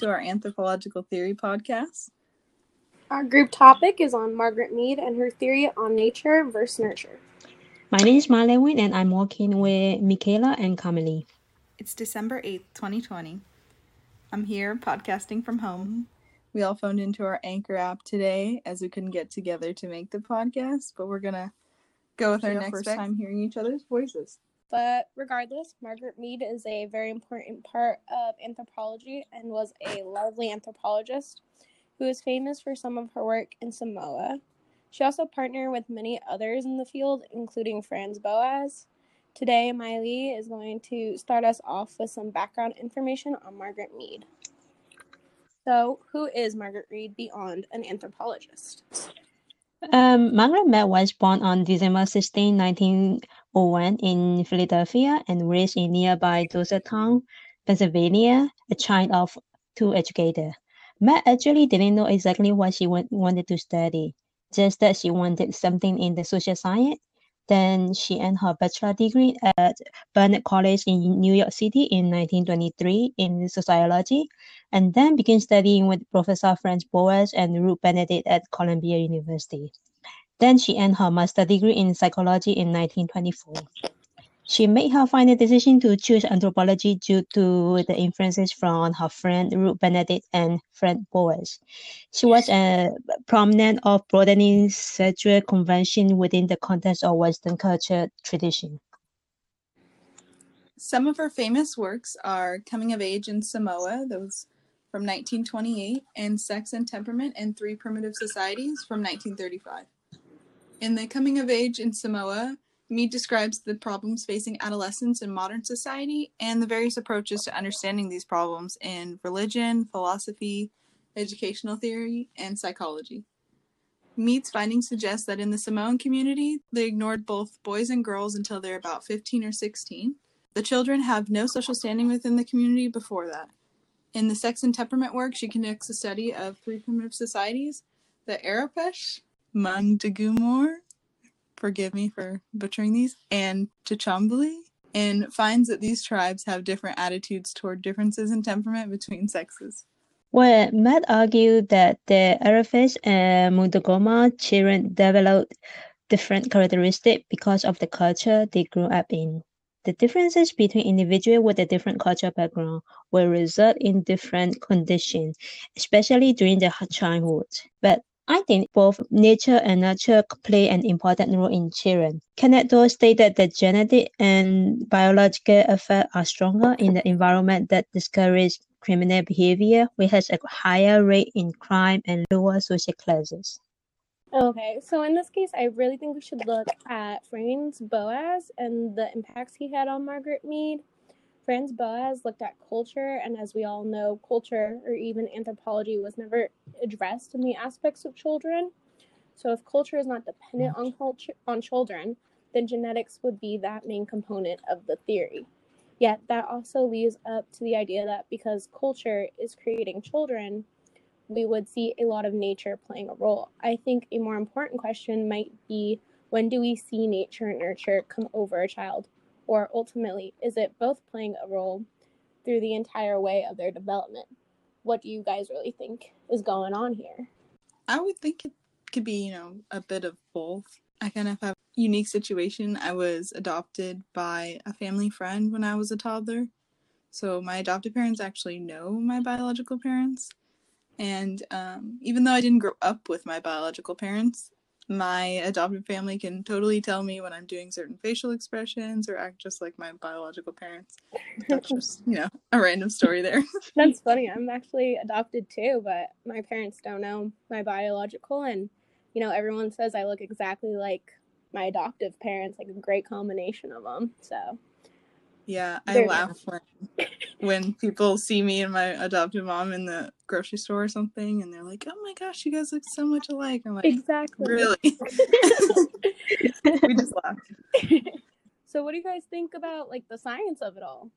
to our Anthropological Theory podcast. Our group topic is on Margaret Mead and her theory on nature versus nurture. My name is Marlene and I'm working with Michaela and Kamali. It's December 8th, 2020. I'm here podcasting from home. We all phoned into our Anchor app today as we couldn't get together to make the podcast, but we're going to go with our next first time hearing each other's voices. But regardless, Margaret Mead is a very important part of anthropology and was a lovely anthropologist who is famous for some of her work in Samoa. She also partnered with many others in the field, including Franz Boas. Today, Miley is going to start us off with some background information on Margaret Mead. So, who is Margaret Mead beyond an anthropologist? Um, Margaret Mead was born on December 16, 1901 in Philadelphia and raised in nearby Doylestown, Pennsylvania, a child of two educators. Mead actually didn't know exactly what she want, wanted to study, just that she wanted something in the social science. Then she earned her bachelor degree at Barnard College in New York City in 1923 in sociology, and then began studying with Professor Franz Boas and Ruth Benedict at Columbia University. Then she earned her master's degree in psychology in 1924. She made her final decision to choose anthropology due to the influences from her friend Ruth Benedict and Franz Boas. She was a prominent of broadening sexual convention within the context of Western culture tradition. Some of her famous works are Coming of Age in Samoa, those from 1928, and Sex and Temperament in Three Primitive Societies from 1935. In the Coming of Age in Samoa, Mead describes the problems facing adolescents in modern society and the various approaches to understanding these problems in religion, philosophy, educational theory, and psychology. Mead's findings suggest that in the Samoan community, they ignored both boys and girls until they're about 15 or 16. The children have no social standing within the community before that. In the Sex and Temperament work, she conducts a study of three primitive societies the Arapesh, Mundugumor, forgive me for butchering these, and Chachambali, and finds that these tribes have different attitudes toward differences in temperament between sexes. Well, Matt argued that the Arafish and Mundagoma children developed different characteristics because of the culture they grew up in. The differences between individuals with a different cultural background will result in different conditions, especially during their childhood. But I think both nature and nurture play an important role in children. Kenneth Doe stated that genetic and biological effects are stronger in the environment that discourages criminal behavior, which has a higher rate in crime and lower social classes. Okay, so in this case, I really think we should look at Franz Boas and the impacts he had on Margaret Mead. Franz Boas looked at culture, and as we all know, culture or even anthropology was never addressed in the aspects of children. So, if culture is not dependent on culture on children, then genetics would be that main component of the theory. Yet, that also leads up to the idea that because culture is creating children, we would see a lot of nature playing a role. I think a more important question might be when do we see nature and nurture come over a child? Or ultimately, is it both playing a role through the entire way of their development? What do you guys really think is going on here? I would think it could be, you know, a bit of both. I kind of have a unique situation. I was adopted by a family friend when I was a toddler. So my adoptive parents actually know my biological parents. And um, even though I didn't grow up with my biological parents, my adopted family can totally tell me when I'm doing certain facial expressions or act just like my biological parents. That's just, you know, a random story there. That's funny. I'm actually adopted too, but my parents don't know my biological. And, you know, everyone says I look exactly like my adoptive parents, like a great combination of them. So yeah, I laugh when when people see me and my adopted mom in the grocery store or something, and they're like, "Oh my gosh, you guys look so much alike." I'm like, exactly. Really? we just laugh. So, what do you guys think about like the science of it all?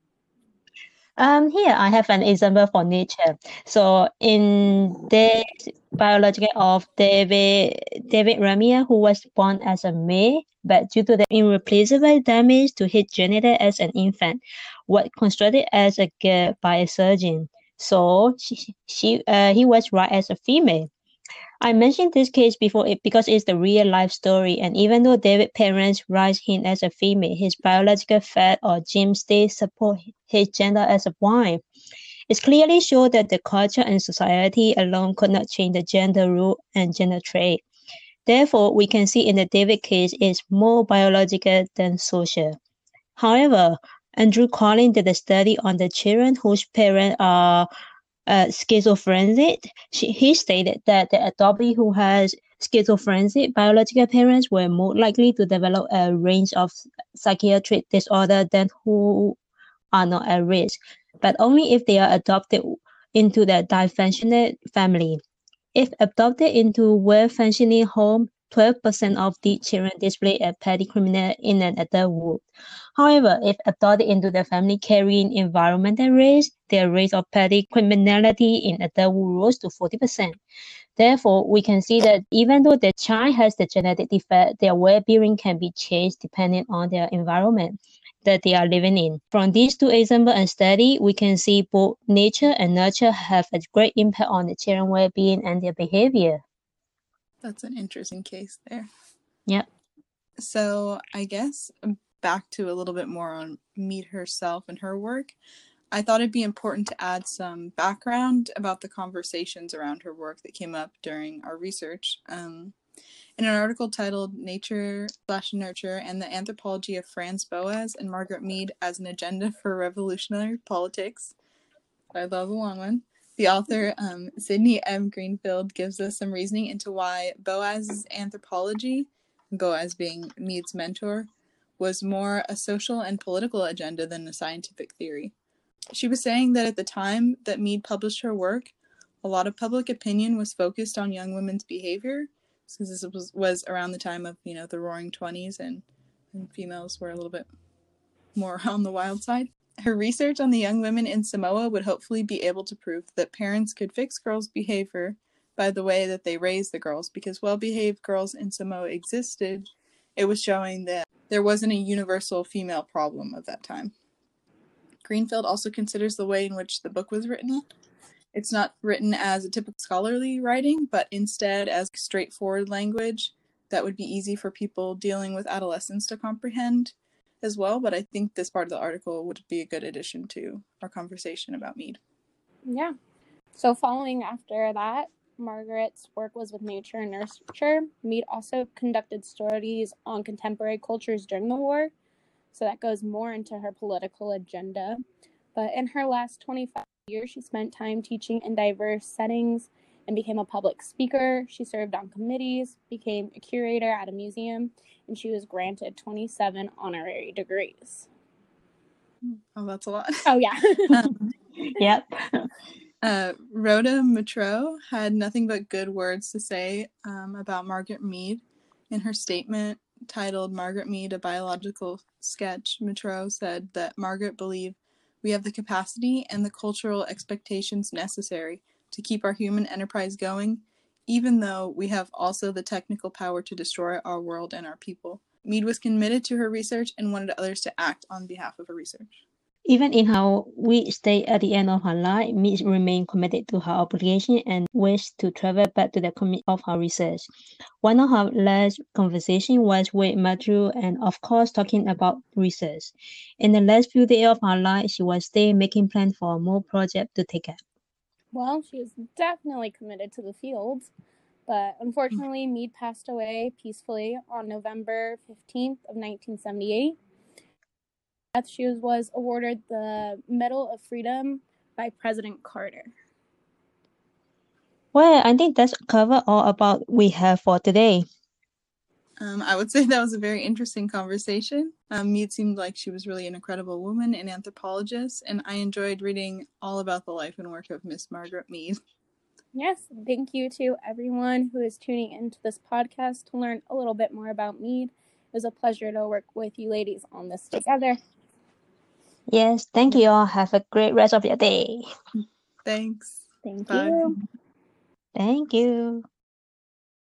Um, here I have an example for nature. So in the biology of David David Reimer, who was born as a male, but due to the irreplaceable damage to his genital as an infant, was constructed as a girl by a surgeon. so she, she uh, he was right as a female. I mentioned this case before because it's the real life story, and even though David's parents raised him as a female, his biological fact or genes still support his gender as a wife. It clearly shows that the culture and society alone could not change the gender rule and gender trait. Therefore, we can see in the David case is more biological than social. However, Andrew Collins did a study on the children whose parents are uh, schizophrenic. She, he stated that the adoptee who has schizophrenic biological parents were more likely to develop a range of psychiatric disorder than who are not at risk, but only if they are adopted into the dysfunctional family. If adopted into well-functioning home, 12% of the children display a petty criminal in an adulthood. However, if adopted into the family carrying environmental risk, their rate of petty criminality in adulthood rose to 40%. Therefore, we can see that even though the child has the genetic defect, their well-being can be changed depending on their environment that they are living in. From these two examples and study, we can see both nature and nurture have a great impact on the children's well-being and their behavior. That's an interesting case there. Yep. So I guess back to a little bit more on Mead herself and her work. I thought it'd be important to add some background about the conversations around her work that came up during our research. Um, in an article titled Nature slash Nurture and the Anthropology of Franz Boas and Margaret Mead as an Agenda for Revolutionary Politics, I love the long one, the author um, Sydney M. Greenfield gives us some reasoning into why Boas's anthropology, Boas being Mead's mentor, was more a social and political agenda than a scientific theory. She was saying that at the time that Mead published her work, a lot of public opinion was focused on young women's behavior, since this was, was around the time of you know the Roaring Twenties, and, and females were a little bit more on the wild side. Her research on the young women in Samoa would hopefully be able to prove that parents could fix girls' behavior by the way that they raised the girls, because well behaved girls in Samoa existed. It was showing that there wasn't a universal female problem of that time. Greenfield also considers the way in which the book was written. It's not written as a typical scholarly writing, but instead as straightforward language that would be easy for people dealing with adolescence to comprehend as well, but I think this part of the article would be a good addition to our conversation about Mead. Yeah. So following after that, Margaret's work was with nature and nurture. Mead also conducted studies on contemporary cultures during the war, so that goes more into her political agenda. But in her last 25 years, she spent time teaching in diverse settings and became a public speaker. She served on committees, became a curator at a museum, and she was granted 27 honorary degrees. Oh, that's a lot. Oh, yeah. um, Yep. uh, Rhoda Métraux had nothing but good words to say um, about Margaret Mead. In her statement titled Margaret Mead, a Biological Sketch, Métraux said that Margaret believed we have the capacity and the cultural expectations necessary to keep our human enterprise going, even though we have also the technical power to destroy our world and our people. Mead was committed to her research and wanted others to act on behalf of her research. Even in how we stay at the end of her life, Mead remained committed to her obligation and wished to travel back to the commit of her research. One of her last conversation was with Matthew and of course talking about research. In the last few days of her life, she was still making plans for more projects to take up. Well, she was definitely committed to the field, but unfortunately, Mead passed away peacefully on November 15th of 1978. She was awarded the Medal of Freedom by President Carter. Well, I think that's cover all about we have for today. Um, I would say that was a very interesting conversation. Um, Mead seemed like she was really an incredible woman and anthropologist, and I enjoyed reading all about the life and work of Miss Margaret Mead. Yes, thank you to everyone who is tuning into this podcast to learn a little bit more about Mead. It was a pleasure to work with you ladies on this together. Yes, thank you all. Have a great rest of your day. Thanks. Thank Bye. you. Thank you.